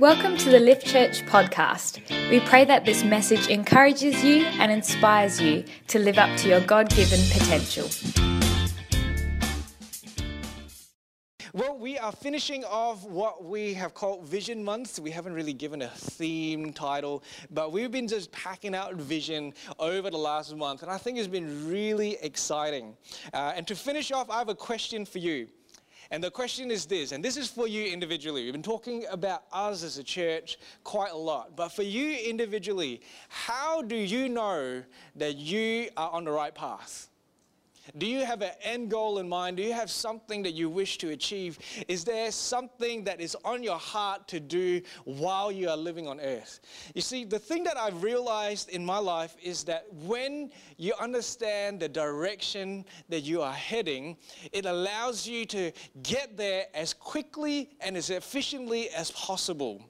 Welcome to the Lift Church podcast. We pray that this message encourages you and inspires you to live up to your God given potential. Well, we are finishing off what we have called Vision Month. We haven't really given a theme title, but we've been just packing out vision over the last month, and I think it's been really exciting. Uh, and to finish off, I have a question for you. And the question is this, and this is for you individually. We've been talking about us as a church quite a lot, but for you individually, how do you know that you are on the right path? Do you have an end goal in mind? Do you have something that you wish to achieve? Is there something that is on your heart to do while you are living on earth? You see, the thing that I've realized in my life is that when you understand the direction that you are heading, it allows you to get there as quickly and as efficiently as possible.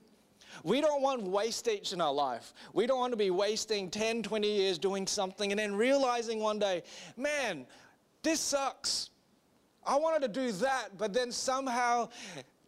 We don't want wastage in our life. We don't want to be wasting 10, 20 years doing something and then realizing one day, man, this sucks. I wanted to do that, but then somehow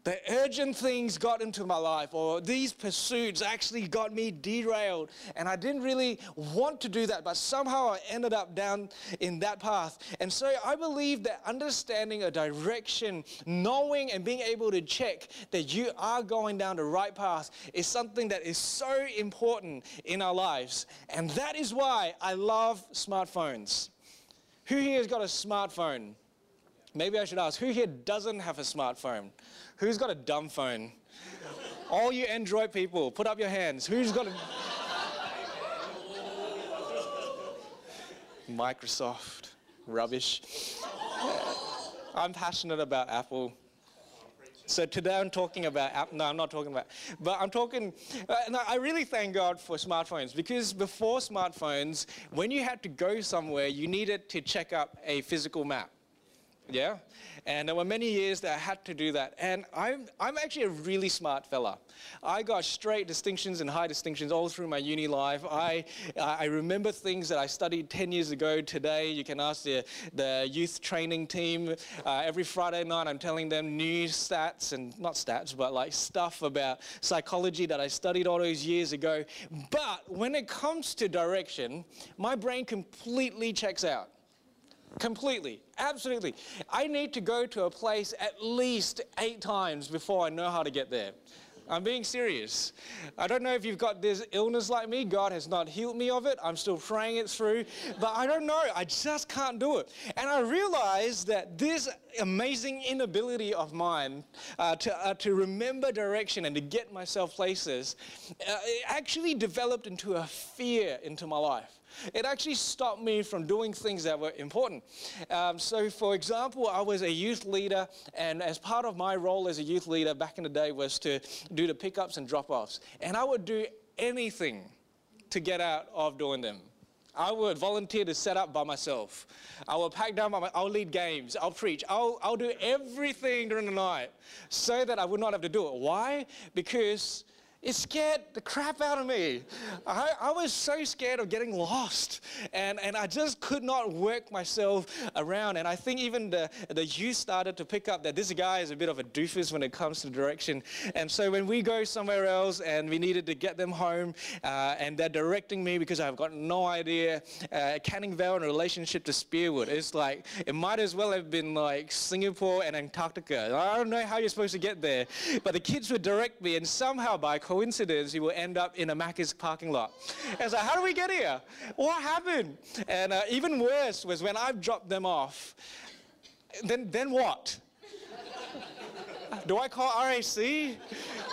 the urgent things got into my life, or these pursuits actually got me derailed. And I didn't really want to do that, but somehow I ended up down in that path. And so I believe that understanding a direction, knowing and being able to check that you are going down the right path is something that is so important in our lives. And that is why I love smartphones. Who here has got a smartphone? Maybe I should ask, who here doesn't have a smartphone? Who's got a dumb phone? All you Android people, put up your hands. Who's got a. Microsoft, rubbish. I'm passionate about Apple. So today I'm talking about, no, I'm not talking about, but I'm talking, uh, no, I really thank God for smartphones because before smartphones, when you had to go somewhere, you needed to check up a physical map. Yeah? And there were many years that I had to do that. And I'm, I'm actually a really smart fella. I got straight distinctions and high distinctions all through my uni life. I, I remember things that I studied 10 years ago today. You can ask the, the youth training team. Uh, every Friday night, I'm telling them new stats and not stats, but like stuff about psychology that I studied all those years ago. But when it comes to direction, my brain completely checks out. Completely, absolutely. I need to go to a place at least eight times before I know how to get there. I'm being serious. I don't know if you've got this illness like me. God has not healed me of it. I'm still praying it through. But I don't know. I just can't do it. And I realized that this amazing inability of mine uh, to, uh, to remember direction and to get myself places uh, actually developed into a fear into my life. It actually stopped me from doing things that were important. Um, so, for example, I was a youth leader, and as part of my role as a youth leader back in the day was to do the pickups and drop offs. And I would do anything to get out of doing them. I would volunteer to set up by myself. I would pack down by I'll lead games, I'll preach, I'll, I'll do everything during the night so that I would not have to do it. Why? Because it scared the crap out of me. I, I, was so scared of getting lost, and, and I just could not work myself around. And I think even the, the youth started to pick up that this guy is a bit of a doofus when it comes to direction. And so when we go somewhere else and we needed to get them home, uh, and they're directing me because I've got no idea, uh, Canning Vale in relationship to Spearwood, it's like, it might as well have been like Singapore and Antarctica. I don't know how you're supposed to get there, but the kids would direct me, and somehow by coincidence, you will end up in a Macca's parking lot. And it's like, how do we get here? What happened? And uh, even worse was when I've dropped them off, then, then what? Do I call RAC?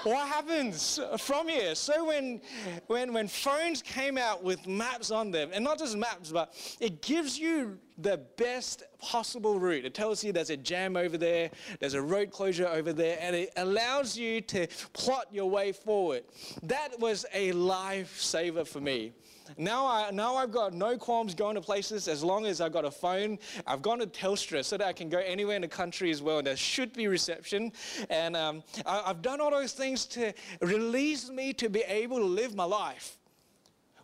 what happens from here? So when, when, when phones came out with maps on them, and not just maps, but it gives you the best possible route. It tells you there's a jam over there, there's a road closure over there, and it allows you to plot your way forward. That was a lifesaver for me. Now, I, now I've got no qualms going to places as long as I've got a phone. I've gone to Telstra so that I can go anywhere in the country as well, and there should be reception. And um, I, I've done all those things to release me to be able to live my life.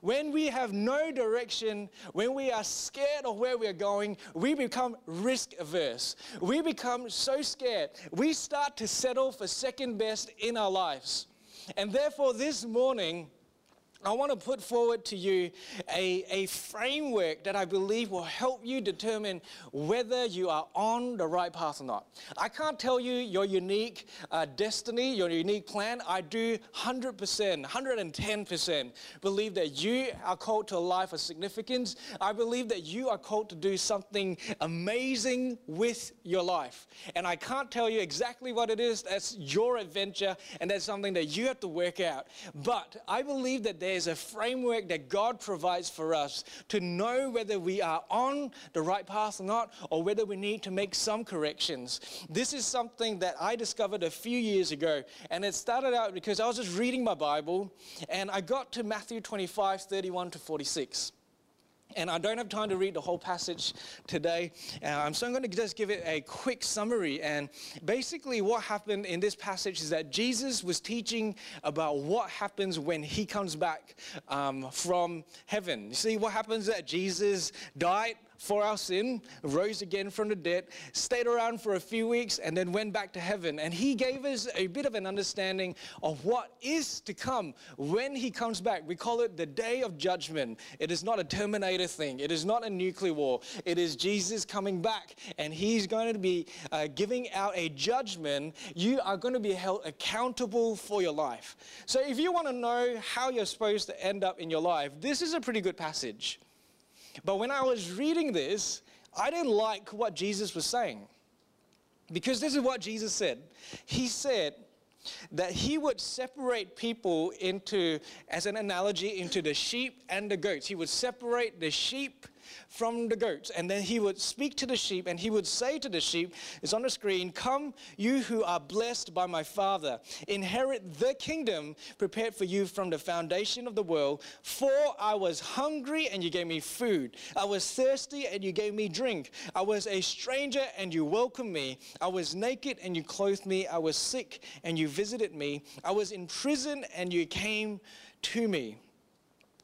When we have no direction, when we are scared of where we are going, we become risk averse. We become so scared, we start to settle for second best in our lives. And therefore, this morning, I want to put forward to you a, a framework that I believe will help you determine whether you are on the right path or not. I can't tell you your unique uh, destiny, your unique plan. I do 100%, 110% believe that you are called to a life of significance. I believe that you are called to do something amazing with your life. And I can't tell you exactly what it is. That's your adventure, and that's something that you have to work out. But I believe that there's a framework that God provides for us to know whether we are on the right path or not, or whether we need to make some corrections. This is something that I discovered a few years ago, and it started out because I was just reading my Bible and I got to Matthew 25 31 to 46. And I don't have time to read the whole passage today, um, so I'm going to just give it a quick summary. And basically, what happened in this passage is that Jesus was teaching about what happens when he comes back um, from heaven. You see, what happens that Jesus died for our sin, rose again from the dead, stayed around for a few weeks, and then went back to heaven. And he gave us a bit of an understanding of what is to come when he comes back. We call it the day of judgment. It is not a Terminator thing, it is not a nuclear war. It is Jesus coming back, and he's going to be uh, giving out a judgment. You are going to be held accountable for your life. So, if you want to know how you're supposed to end up in your life, this is a pretty good passage. But when I was reading this, I didn't like what Jesus was saying. Because this is what Jesus said. He said that he would separate people into, as an analogy, into the sheep and the goats. He would separate the sheep from the goats. And then he would speak to the sheep and he would say to the sheep, it's on the screen, Come, you who are blessed by my Father, inherit the kingdom prepared for you from the foundation of the world. For I was hungry and you gave me food. I was thirsty and you gave me drink. I was a stranger and you welcomed me. I was naked and you clothed me. I was sick and you visited me. I was in prison and you came to me.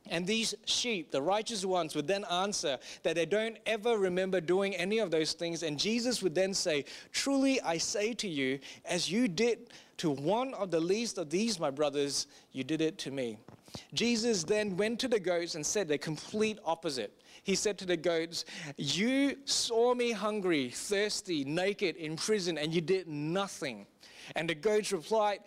And these sheep, the righteous ones, would then answer that they don't ever remember doing any of those things. And Jesus would then say, Truly I say to you, as you did to one of the least of these, my brothers, you did it to me. Jesus then went to the goats and said the complete opposite. He said to the goats, You saw me hungry, thirsty, naked, in prison, and you did nothing. And the goats replied,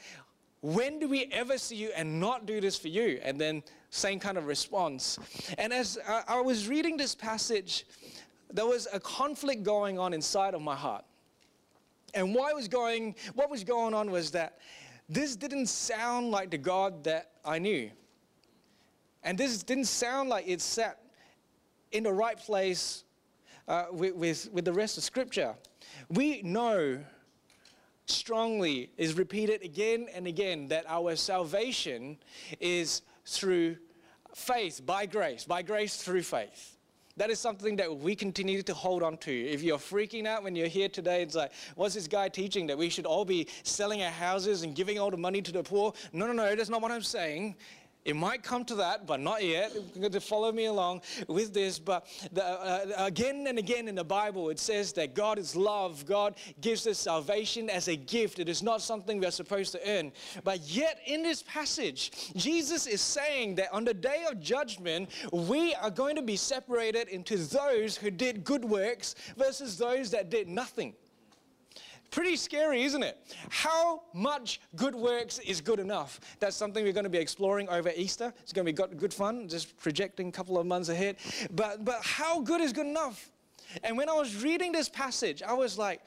When do we ever see you and not do this for you? And then same kind of response. And as I was reading this passage, there was a conflict going on inside of my heart. And why was going, what was going on was that this didn't sound like the God that I knew. And this didn't sound like it sat in the right place uh, with, with, with the rest of Scripture. We know strongly, is repeated again and again, that our salvation is through faith by grace, by grace through faith. That is something that we continue to hold on to. If you're freaking out when you're here today, it's like, what's this guy teaching that we should all be selling our houses and giving all the money to the poor? No, no, no, that's not what I'm saying. It might come to that, but not yet. You're going to follow me along with this. But the, uh, again and again in the Bible, it says that God is love. God gives us salvation as a gift. It is not something we are supposed to earn. But yet, in this passage, Jesus is saying that on the day of judgment, we are going to be separated into those who did good works versus those that did nothing. Pretty scary, isn't it? How much good works is good enough? That's something we're going to be exploring over Easter. It's going to be good fun, just projecting a couple of months ahead. But, but how good is good enough? And when I was reading this passage, I was like,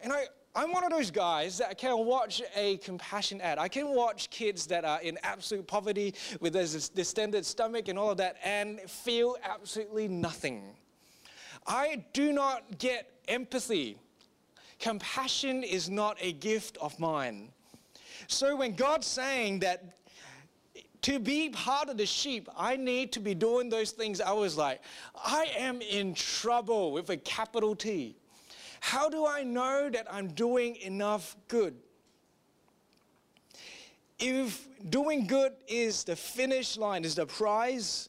and I, I'm one of those guys that can watch a compassion ad. I can watch kids that are in absolute poverty with this distended stomach and all of that and feel absolutely nothing. I do not get empathy compassion is not a gift of mine. So when God's saying that to be part of the sheep, I need to be doing those things, I was like, I am in trouble with a capital T. How do I know that I'm doing enough good? If doing good is the finish line, is the prize,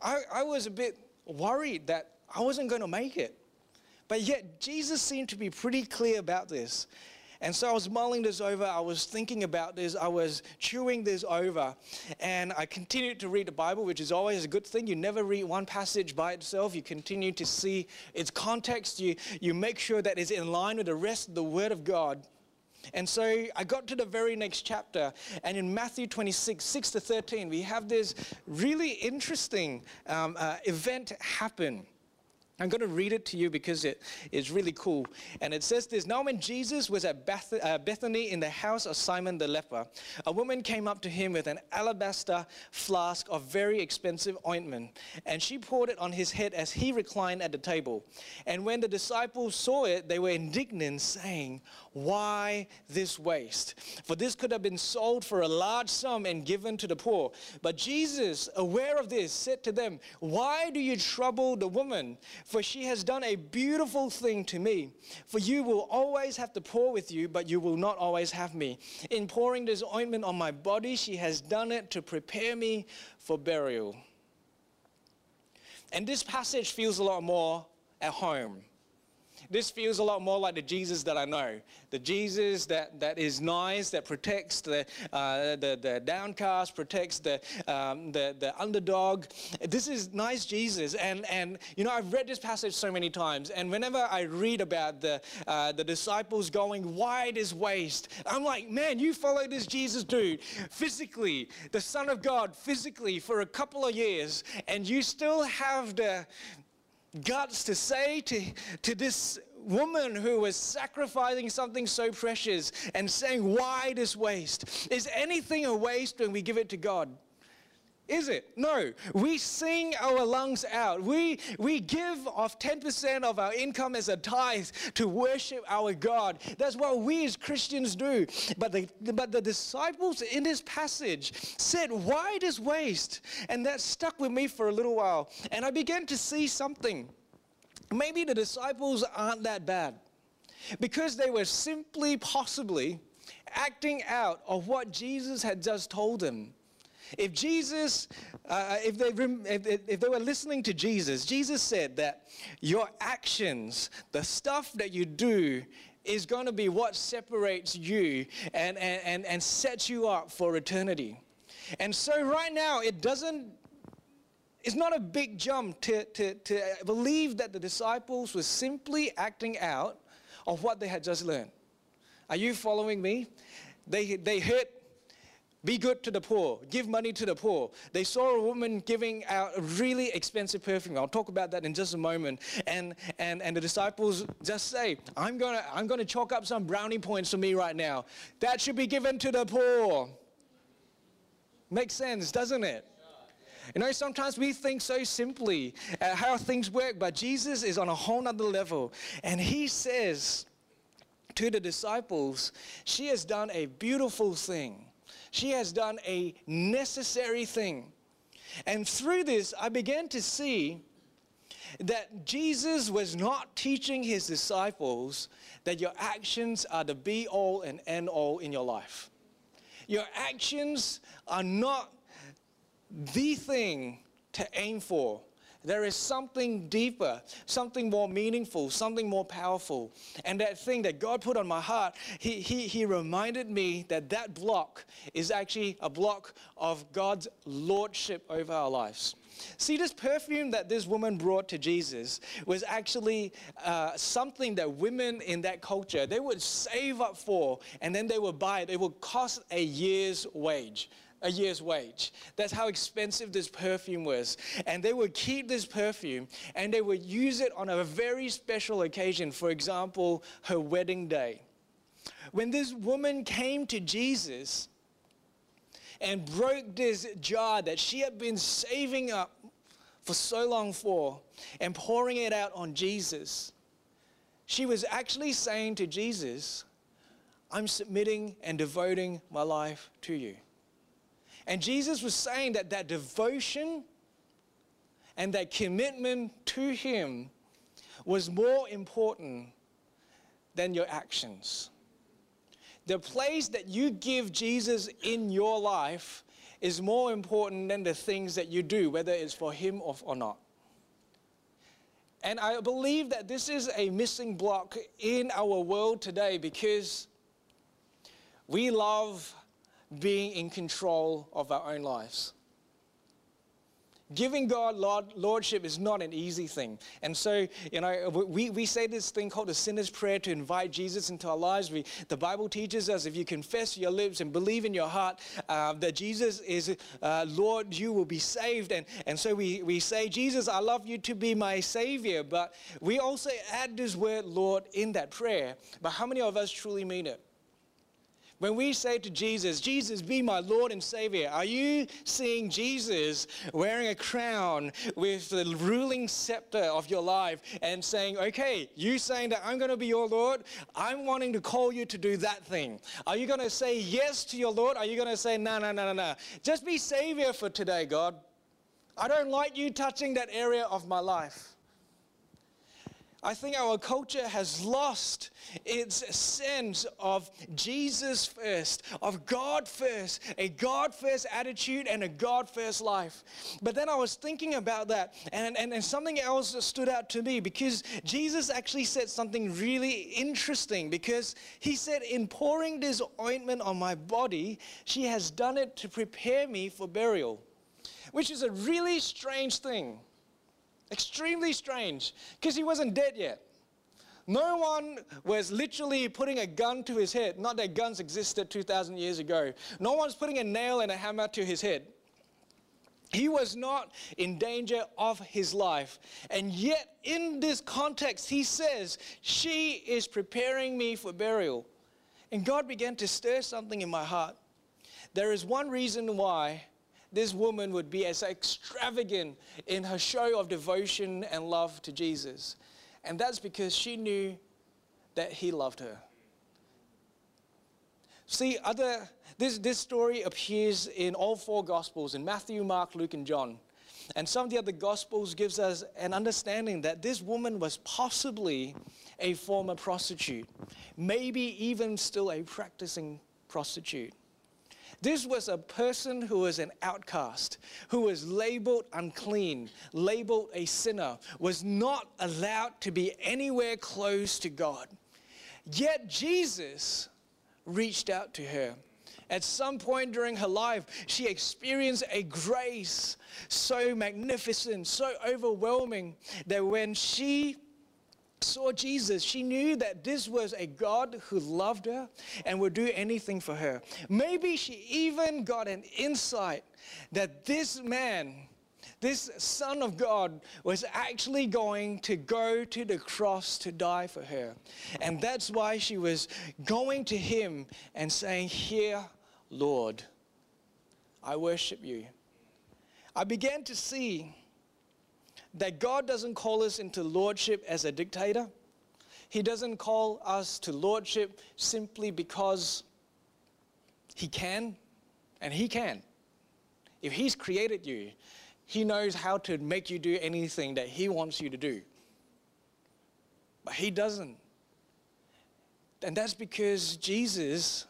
I, I was a bit worried that I wasn't going to make it. But yet, Jesus seemed to be pretty clear about this. And so I was mulling this over, I was thinking about this, I was chewing this over, and I continued to read the Bible, which is always a good thing. You never read one passage by itself, you continue to see its context, you, you make sure that it's in line with the rest of the Word of God. And so I got to the very next chapter, and in Matthew 26, 6 to 13, we have this really interesting um, uh, event happen. I'm going to read it to you because it is really cool. And it says this Now, when Jesus was at Beth- uh, Bethany in the house of Simon the leper, a woman came up to him with an alabaster flask of very expensive ointment, and she poured it on his head as he reclined at the table. And when the disciples saw it, they were indignant, saying, Why this waste? For this could have been sold for a large sum and given to the poor. But Jesus, aware of this, said to them, Why do you trouble the woman? For she has done a beautiful thing to me. For you will always have the poor with you, but you will not always have me. In pouring this ointment on my body, she has done it to prepare me for burial. And this passage feels a lot more at home this feels a lot more like the Jesus that I know. The Jesus that, that is nice, that protects the, uh, the, the downcast, protects the, um, the, the underdog. This is nice Jesus. And, and, you know, I've read this passage so many times. And whenever I read about the, uh, the disciples going wide as waste, I'm like, man, you follow this Jesus dude physically, the Son of God physically for a couple of years, and you still have the, guts to say to, to this woman who was sacrificing something so precious and saying, Why this waste? Is anything a waste when we give it to God? Is it? No. We sing our lungs out. We, we give off 10% of our income as a tithe to worship our God. That's what we as Christians do. But the, but the disciples in this passage said, Why this waste? And that stuck with me for a little while. And I began to see something. Maybe the disciples aren't that bad because they were simply, possibly acting out of what Jesus had just told them. If Jesus, uh, if, they, if, if they were listening to Jesus, Jesus said that your actions, the stuff that you do, is going to be what separates you and, and, and, and sets you up for eternity. And so, right now, it doesn't it's not a big jump to, to, to believe that the disciples were simply acting out of what they had just learned. Are you following me? They, they heard, be good to the poor, give money to the poor. They saw a woman giving out a really expensive perfume. I'll talk about that in just a moment. And, and, and the disciples just say, I'm going to I'm gonna chalk up some brownie points for me right now. That should be given to the poor. Makes sense, doesn't it? You know, sometimes we think so simply at how things work, but Jesus is on a whole nother level. And he says to the disciples, She has done a beautiful thing, she has done a necessary thing. And through this, I began to see that Jesus was not teaching his disciples that your actions are the be all and end all in your life. Your actions are not the thing to aim for. There is something deeper, something more meaningful, something more powerful. And that thing that God put on my heart, he, he, he reminded me that that block is actually a block of God's lordship over our lives. See, this perfume that this woman brought to Jesus was actually uh, something that women in that culture, they would save up for and then they would buy it. It would cost a year's wage a year's wage. That's how expensive this perfume was. And they would keep this perfume and they would use it on a very special occasion, for example, her wedding day. When this woman came to Jesus and broke this jar that she had been saving up for so long for and pouring it out on Jesus, she was actually saying to Jesus, I'm submitting and devoting my life to you. And Jesus was saying that that devotion and that commitment to Him was more important than your actions. The place that you give Jesus in your life is more important than the things that you do, whether it's for Him or, or not. And I believe that this is a missing block in our world today because we love being in control of our own lives. Giving God Lord, Lordship is not an easy thing. And so, you know, we, we say this thing called the sinner's prayer to invite Jesus into our lives. We, the Bible teaches us if you confess your lips and believe in your heart uh, that Jesus is uh, Lord, you will be saved. And, and so we, we say, Jesus, I love you to be my Savior. But we also add this word, Lord, in that prayer. But how many of us truly mean it? When we say to Jesus, Jesus, be my Lord and Savior, are you seeing Jesus wearing a crown with the ruling scepter of your life and saying, okay, you saying that I'm going to be your Lord, I'm wanting to call you to do that thing. Are you going to say yes to your Lord? Are you going to say, no, no, no, no, no. Just be Savior for today, God. I don't like you touching that area of my life. I think our culture has lost its sense of Jesus first, of God first, a God first attitude and a God first life. But then I was thinking about that, and, and, and something else stood out to me because Jesus actually said something really interesting because he said, In pouring this ointment on my body, she has done it to prepare me for burial, which is a really strange thing. Extremely strange, because he wasn't dead yet. No one was literally putting a gun to his head. Not that guns existed 2,000 years ago. No one's putting a nail and a hammer to his head. He was not in danger of his life. And yet, in this context, he says, She is preparing me for burial. And God began to stir something in my heart. There is one reason why this woman would be as extravagant in her show of devotion and love to Jesus. And that's because she knew that he loved her. See, other this, this story appears in all four gospels in Matthew, Mark, Luke, and John. And some of the other gospels gives us an understanding that this woman was possibly a former prostitute, maybe even still a practicing prostitute. This was a person who was an outcast, who was labeled unclean, labeled a sinner, was not allowed to be anywhere close to God. Yet Jesus reached out to her. At some point during her life, she experienced a grace so magnificent, so overwhelming that when she saw Jesus, she knew that this was a God who loved her and would do anything for her. Maybe she even got an insight that this man, this Son of God, was actually going to go to the cross to die for her. And that's why she was going to him and saying, Here, Lord, I worship you. I began to see that God doesn't call us into lordship as a dictator. He doesn't call us to lordship simply because He can, and He can. If He's created you, He knows how to make you do anything that He wants you to do. But He doesn't. And that's because Jesus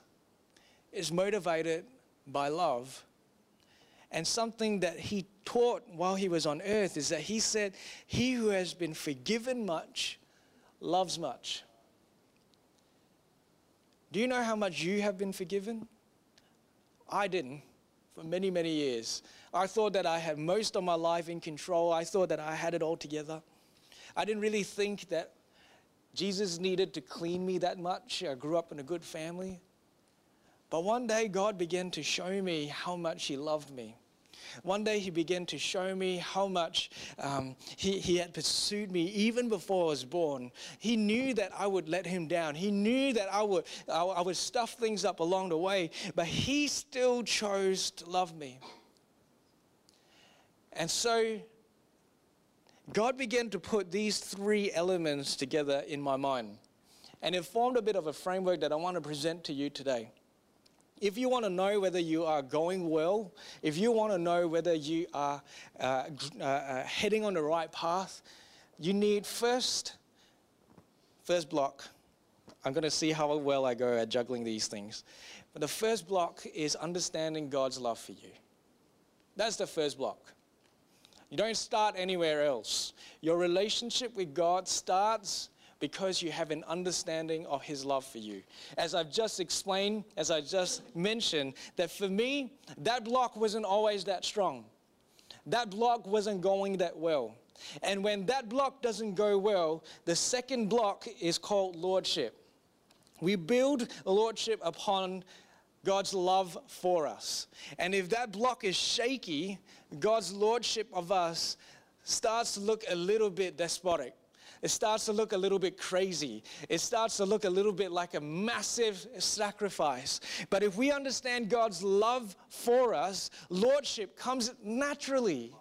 is motivated by love and something that he taught while he was on earth is that he said, He who has been forgiven much loves much. Do you know how much you have been forgiven? I didn't for many, many years. I thought that I had most of my life in control. I thought that I had it all together. I didn't really think that Jesus needed to clean me that much. I grew up in a good family. But one day, God began to show me how much He loved me. One day he began to show me how much um, he, he had pursued me even before I was born. He knew that I would let him down. He knew that I would, I, I would stuff things up along the way, but he still chose to love me. And so God began to put these three elements together in my mind. And it formed a bit of a framework that I want to present to you today. If you want to know whether you are going well, if you want to know whether you are uh, uh, uh, heading on the right path, you need first, first block. I'm going to see how well I go at juggling these things. But the first block is understanding God's love for you. That's the first block. You don't start anywhere else. Your relationship with God starts because you have an understanding of His love for you. As I've just explained, as I just mentioned, that for me, that block wasn't always that strong. That block wasn't going that well. And when that block doesn't go well, the second block is called lordship. We build lordship upon God's love for us. And if that block is shaky, God's lordship of us starts to look a little bit despotic it starts to look a little bit crazy. It starts to look a little bit like a massive sacrifice. But if we understand God's love for us, lordship comes naturally.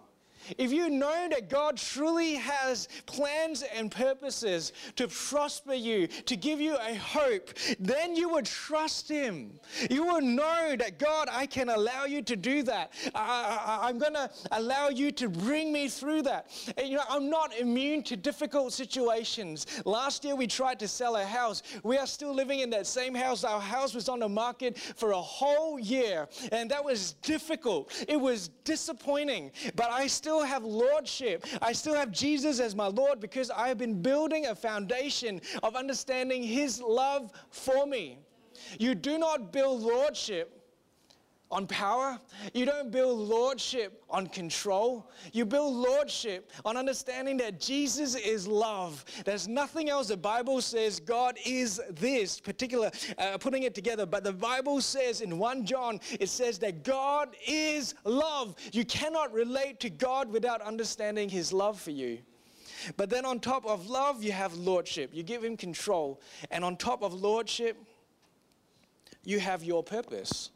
If you know that God truly has plans and purposes to prosper you, to give you a hope, then you would trust Him. You will know that God, I can allow you to do that. I, am going to allow you to bring me through that. And, you know, I'm not immune to difficult situations. Last year we tried to sell a house. We are still living in that same house. Our house was on the market for a whole year, and that was difficult. It was disappointing, but I still still have lordship. I still have Jesus as my Lord because I have been building a foundation of understanding His love for me. You do not build lordship on power. You don't build lordship on control. You build lordship on understanding that Jesus is love. There's nothing else. The Bible says God is this particular, uh, putting it together. But the Bible says in 1 John, it says that God is love. You cannot relate to God without understanding his love for you. But then on top of love, you have lordship. You give him control. And on top of lordship, you have your purpose.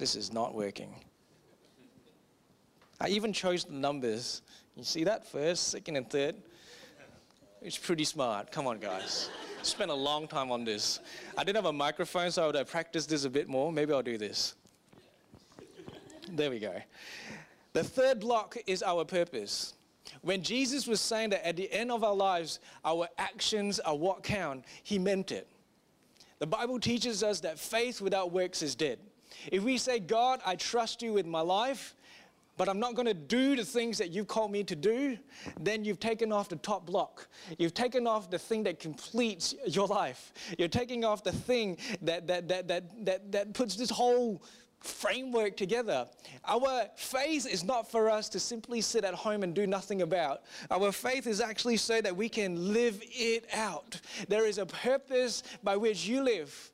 This is not working. I even chose the numbers. You see that first, second, and third? It's pretty smart. Come on, guys. Spent a long time on this. I didn't have a microphone, so I would have practiced this a bit more. Maybe I'll do this. There we go. The third block is our purpose. When Jesus was saying that at the end of our lives, our actions are what count, he meant it. The Bible teaches us that faith without works is dead. If we say, God, I trust you with my life, but I'm not going to do the things that you've called me to do, then you've taken off the top block. You've taken off the thing that completes your life. You're taking off the thing that, that, that, that, that, that puts this whole framework together. Our faith is not for us to simply sit at home and do nothing about. Our faith is actually so that we can live it out. There is a purpose by which you live.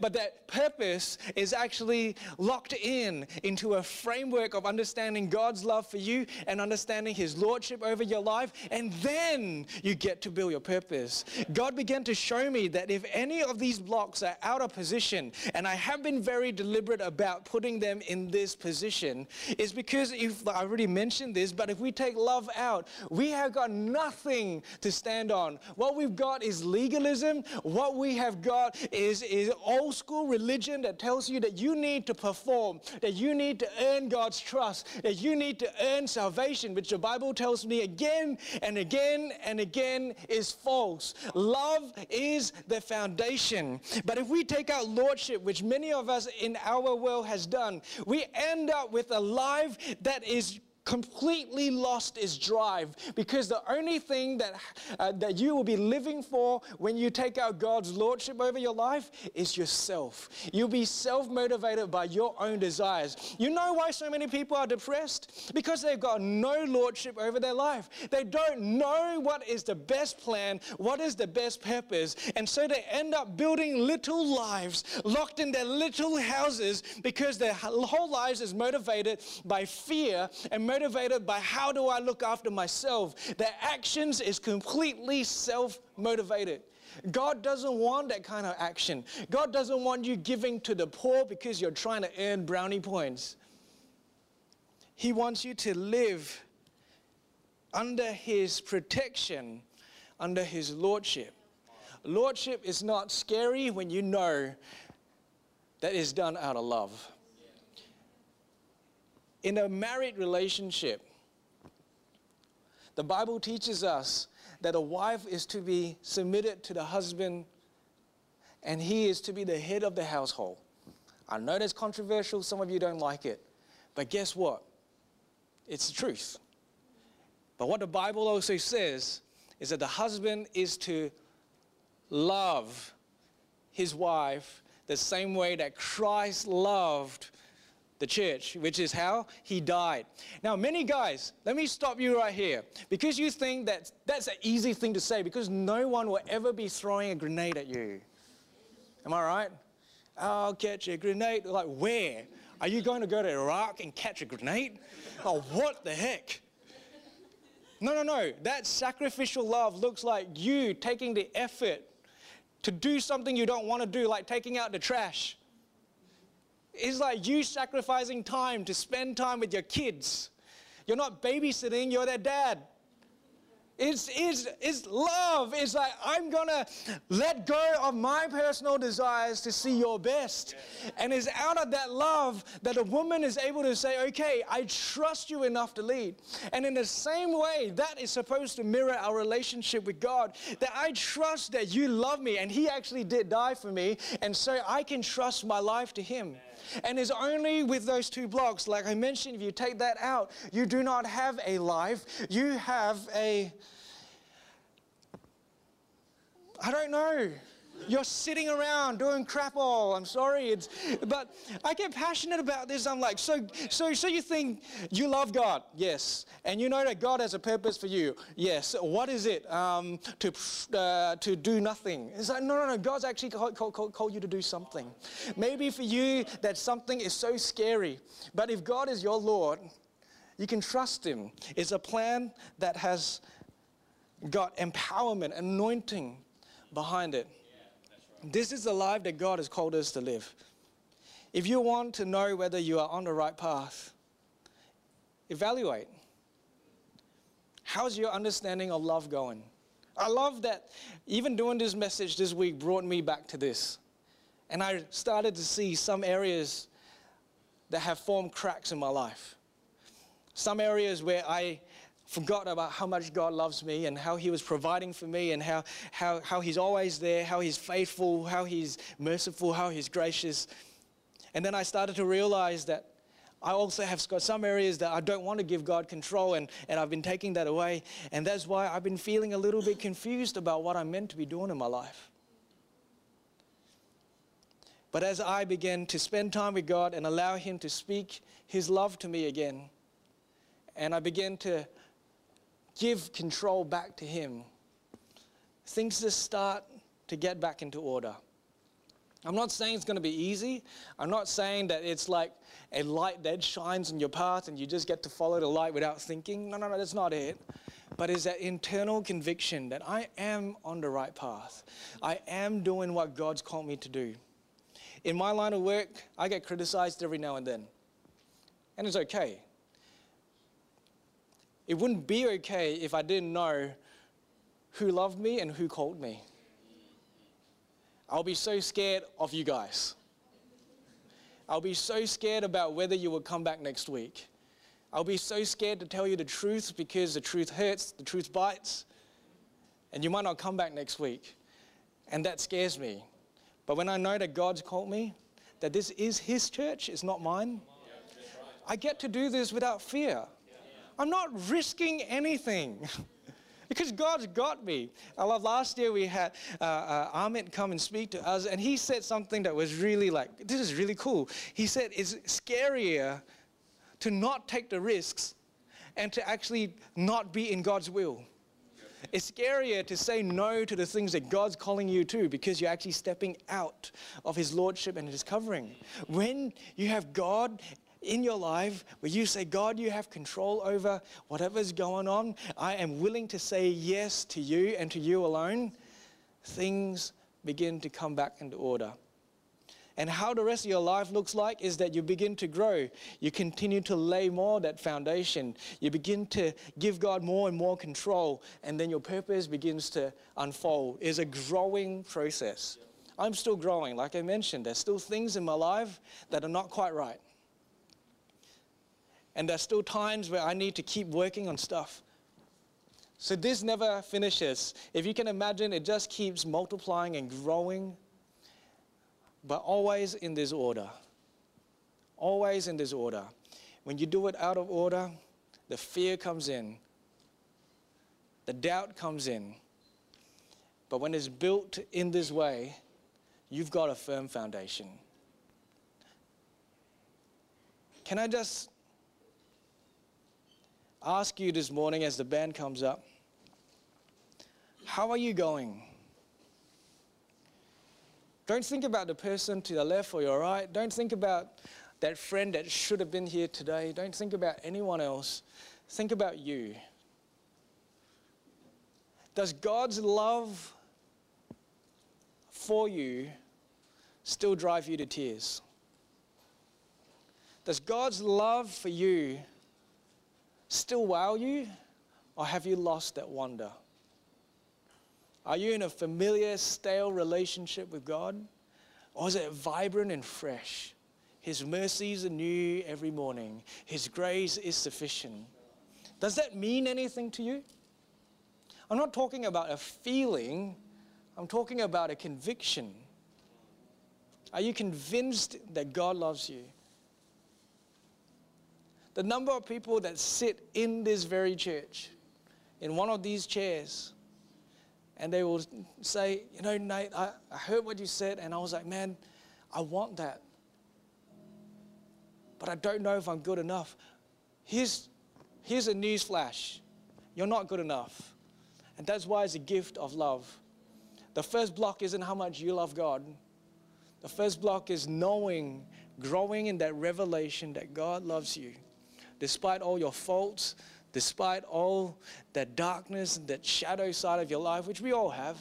But that purpose is actually locked in into a framework of understanding God's love for you and understanding His lordship over your life. And then you get to build your purpose. God began to show me that if any of these blocks are out of position, and I have been very deliberate about putting them in this position, is because if I already mentioned this, but if we take love out, we have got nothing to stand on. What we've got is legalism. What we have got is, is old school religion that tells you that you need to perform, that you need to earn God's trust, that you need to earn salvation, which the Bible tells me again and again and again is false. Love is the foundation. But if we take out lordship, which many of us in our world has done, we end up with a life that is completely lost its drive because the only thing that, uh, that you will be living for when you take out God's lordship over your life is yourself. You'll be self motivated by your own desires. You know why so many people are depressed? Because they've got no lordship over their life. They don't know what is the best plan, what is the best purpose, and so they end up building little lives locked in their little houses because their whole lives is motivated by fear and motivated by how do I look after myself. Their actions is completely self motivated. God doesn't want that kind of action. God doesn't want you giving to the poor because you're trying to earn brownie points. He wants you to live under His protection, under His lordship. Lordship is not scary when you know that it's done out of love in a married relationship, the Bible teaches us that a wife is to be submitted to the husband and he is to be the head of the household. I know that's controversial, some of you don't like it, but guess what? It's the truth. But what the Bible also says is that the husband is to love his wife the same way that Christ loved the church, which is how he died. Now, many guys, let me stop you right here because you think that that's an easy thing to say because no one will ever be throwing a grenade at you. Am I right? I'll catch a grenade. Like, where? Are you going to go to Iraq and catch a grenade? Oh, what the heck? No, no, no. That sacrificial love looks like you taking the effort to do something you don't want to do, like taking out the trash. It's like you sacrificing time to spend time with your kids. You're not babysitting, you're their dad. It's, it's, it's love. It's like, I'm going to let go of my personal desires to see your best. And it's out of that love that a woman is able to say, okay, I trust you enough to lead. And in the same way, that is supposed to mirror our relationship with God. That I trust that you love me and He actually did die for me. And so I can trust my life to Him. And it's only with those two blocks, like I mentioned, if you take that out, you do not have a life. You have a, I don't know. You're sitting around doing crap all. I'm sorry, it's, but I get passionate about this. I'm like, so, so, so you think you love God? Yes. And you know that God has a purpose for you? Yes. What is it? Um, to, uh, to do nothing. It's like, no, no, no. God's actually called, you to do something. Maybe for you, that something is so scary. But if God is your Lord, you can trust Him. It's a plan that has got empowerment, anointing behind it. This is the life that God has called us to live. If you want to know whether you are on the right path, evaluate. How's your understanding of love going? I love that even doing this message this week brought me back to this. And I started to see some areas that have formed cracks in my life. Some areas where I forgot about how much God loves me and how He was providing for me and how, how, how He's always there, how He's faithful, how He's merciful, how He's gracious. And then I started to realize that I also have got some areas that I don't want to give God control, and, and I've been taking that away. And that's why I've been feeling a little bit confused about what I'm meant to be doing in my life. But as I began to spend time with God and allow Him to speak His love to me again, and I began to give control back to Him, things just start to get back into order. I'm not saying it's going to be easy. I'm not saying that it's like a light that shines in your path and you just get to follow the light without thinking. No, no, no, that's not it. But it's that internal conviction that I am on the right path. I am doing what God's called me to do. In my line of work, I get criticized every now and then. And it's okay. It wouldn't be okay if I didn't know who loved me and who called me. I'll be so scared of you guys. I'll be so scared about whether you will come back next week. I'll be so scared to tell you the truth because the truth hurts, the truth bites, and you might not come back next week. And that scares me. But when I know that God's called me, that this is His church, it's not mine, I get to do this without fear. I'm not risking anything. because God's got me. I love last year we had uh, uh, Amit come and speak to us, and he said something that was really like, this is really cool. He said, it's scarier to not take the risks and to actually not be in God's will. It's scarier to say no to the things that God's calling you to because you're actually stepping out of His Lordship and His covering. When you have God in your life where you say, God, you have control over whatever's going on. I am willing to say yes to you and to you alone. Things begin to come back into order. And how the rest of your life looks like is that you begin to grow. You continue to lay more that foundation. You begin to give God more and more control, and then your purpose begins to unfold. It's a growing process. I'm still growing, like I mentioned. There's still things in my life that are not quite right. And there's still times where I need to keep working on stuff. So this never finishes. If you can imagine, it just keeps multiplying and growing, but always in this order. Always in this order. When you do it out of order, the fear comes in, the doubt comes in, But when it's built in this way, you've got a firm foundation. Can I just ask you this morning as the band comes up, how are you going? Don't think about the person to the left or your right. Don't think about that friend that should have been here today. Don't think about anyone else. Think about you. Does God's love for you still drive you to tears? Does God's love for you still wow you, or have you lost that wonder? Are you in a familiar, stale relationship with God, or is it vibrant and fresh? His mercies are new every morning, His grace is sufficient. Does that mean anything to you? I'm not talking about a feeling, I'm talking about a conviction. Are you convinced that God loves you? The number of people that sit in this very church, in one of these chairs, and they will say, You know, Nate, I, I heard what you said, and I was like, Man, I want that. But I don't know if I'm good enough. Here's, here's a news flash you're not good enough. And that's why it's a gift of love. The first block isn't how much you love God. The first block is knowing, growing in that revelation that God loves you. Despite all your faults, despite all that darkness, and that shadow side of your life, which we all have,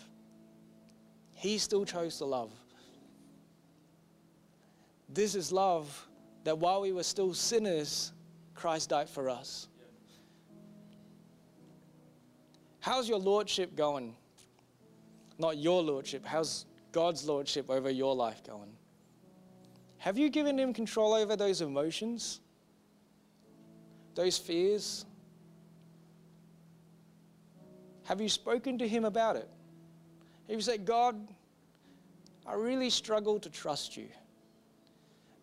He still chose to love. This is love that while we were still sinners, Christ died for us. How's your lordship going? Not your lordship, how's God's lordship over your life going? Have you given Him control over those emotions, those fears? Have you spoken to Him about it? Have you said, God, I really struggle to trust you.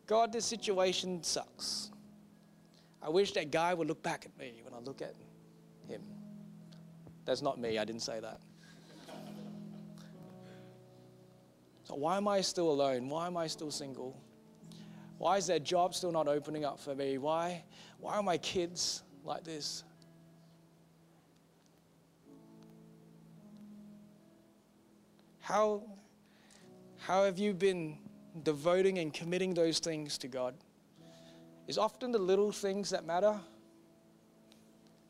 God, this situation sucks. I wish that guy would look back at me when I look at him. That's not me, I didn't say that. So, why am I still alone? Why am I still single? Why is that job still not opening up for me? Why, why are my kids like this? How, how have you been devoting and committing those things to God? Is often the little things that matter.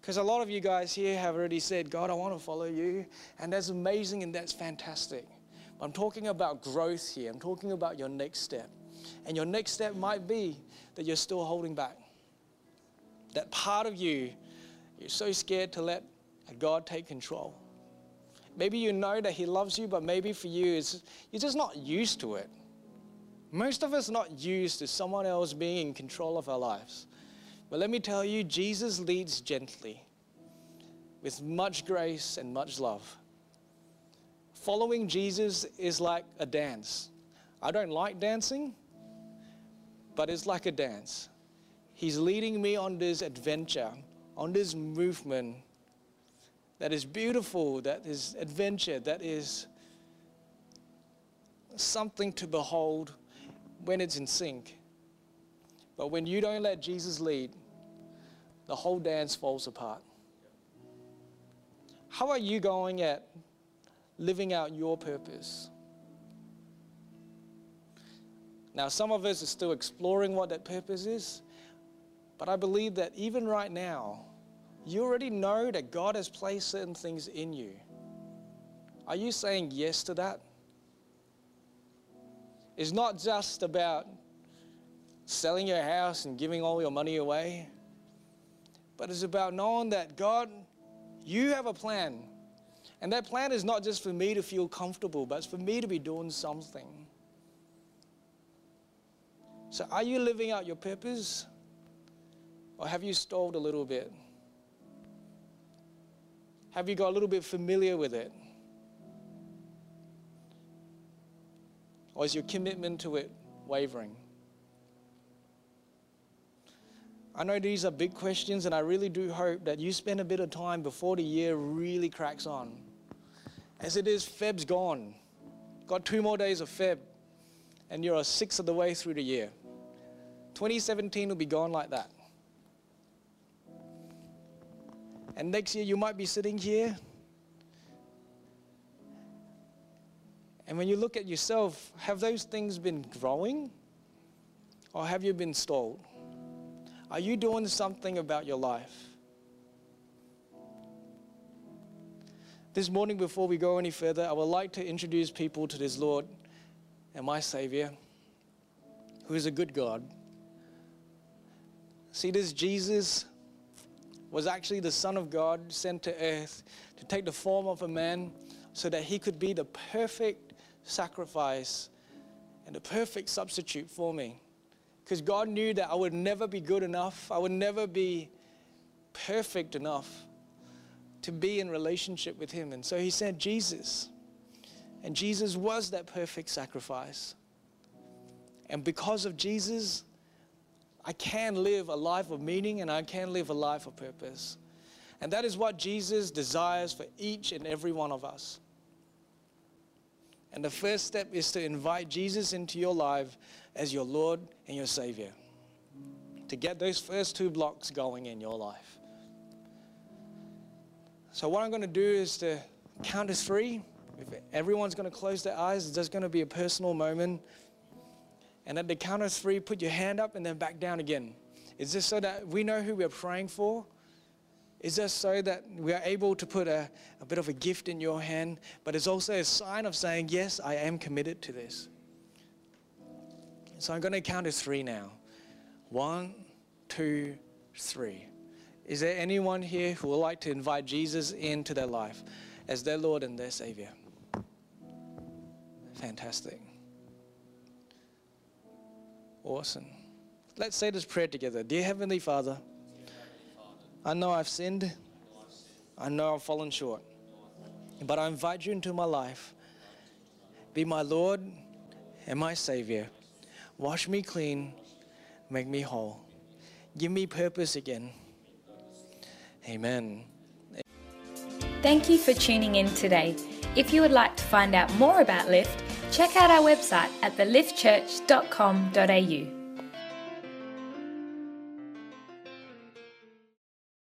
Because a lot of you guys here have already said, God, I want to follow you. And that's amazing and that's fantastic. But I'm talking about growth here. I'm talking about your next step. And your next step might be that you're still holding back. That part of you, you're so scared to let God take control. Maybe you know that He loves you, but maybe for you, it's, you're just not used to it. Most of us not used to someone else being in control of our lives. But let me tell you, Jesus leads gently, with much grace and much love. Following Jesus is like a dance. I don't like dancing, but it's like a dance. He's leading me on this adventure, on this movement that is beautiful, that is adventure, that is something to behold when it's in sync. But when you don't let Jesus lead, the whole dance falls apart. How are you going at living out your purpose? Now, some of us are still exploring what that purpose is, but I believe that even right now, you already know that God has placed certain things in you. Are you saying yes to that? It's not just about selling your house and giving all your money away, but it's about knowing that God, you have a plan. And that plan is not just for me to feel comfortable, but it's for me to be doing something. So, are you living out your purpose? Or have you stalled a little bit? Have you got a little bit familiar with it? Or is your commitment to it wavering? I know these are big questions, and I really do hope that you spend a bit of time before the year really cracks on As it is, Feb's gone. Got two more days of Feb, and you're a sixth of the way through the year. 2017 will be gone like that. And next year, you might be sitting here. And when you look at yourself, have those things been growing? Or have you been stalled? Are you doing something about your life? This morning, before we go any further, I would like to introduce people to this Lord and my Savior, who is a good God. See, this Jesus was actually the Son of God sent to earth to take the form of a man so that he could be the perfect sacrifice and the perfect substitute for me. Because God knew that I would never be good enough, I would never be perfect enough to be in relationship with Him. And so He sent Jesus. And Jesus was that perfect sacrifice. And because of Jesus, I can live a life of meaning and I can live a life of purpose. And that is what Jesus desires for each and every one of us. And the first step is to invite Jesus into your life as your Lord and your Savior. To get those first two blocks going in your life. So, what I'm going to do is to count to three. If everyone's going to close their eyes, it's just going to be a personal moment. And at the count of three, put your hand up and then back down again. Is this so that we know who we're praying for? Is this so that we are able to put a, a bit of a gift in your hand, but it's also a sign of saying, Yes, I am committed to this? So I'm going to count to three now. One, two, three. Is there anyone here who would like to invite Jesus into their life as their Lord and their Savior? Fantastic. Awesome. Let's say this prayer together. Dear Heavenly Father, I know I've sinned. I know I've fallen short. But I invite you into my life. Be my Lord and my Savior. Wash me clean. Make me whole. Give me purpose again. Amen. Thank you for tuning in today. If you would like to find out more about Lift, check out our website at theliftchurch.com.au.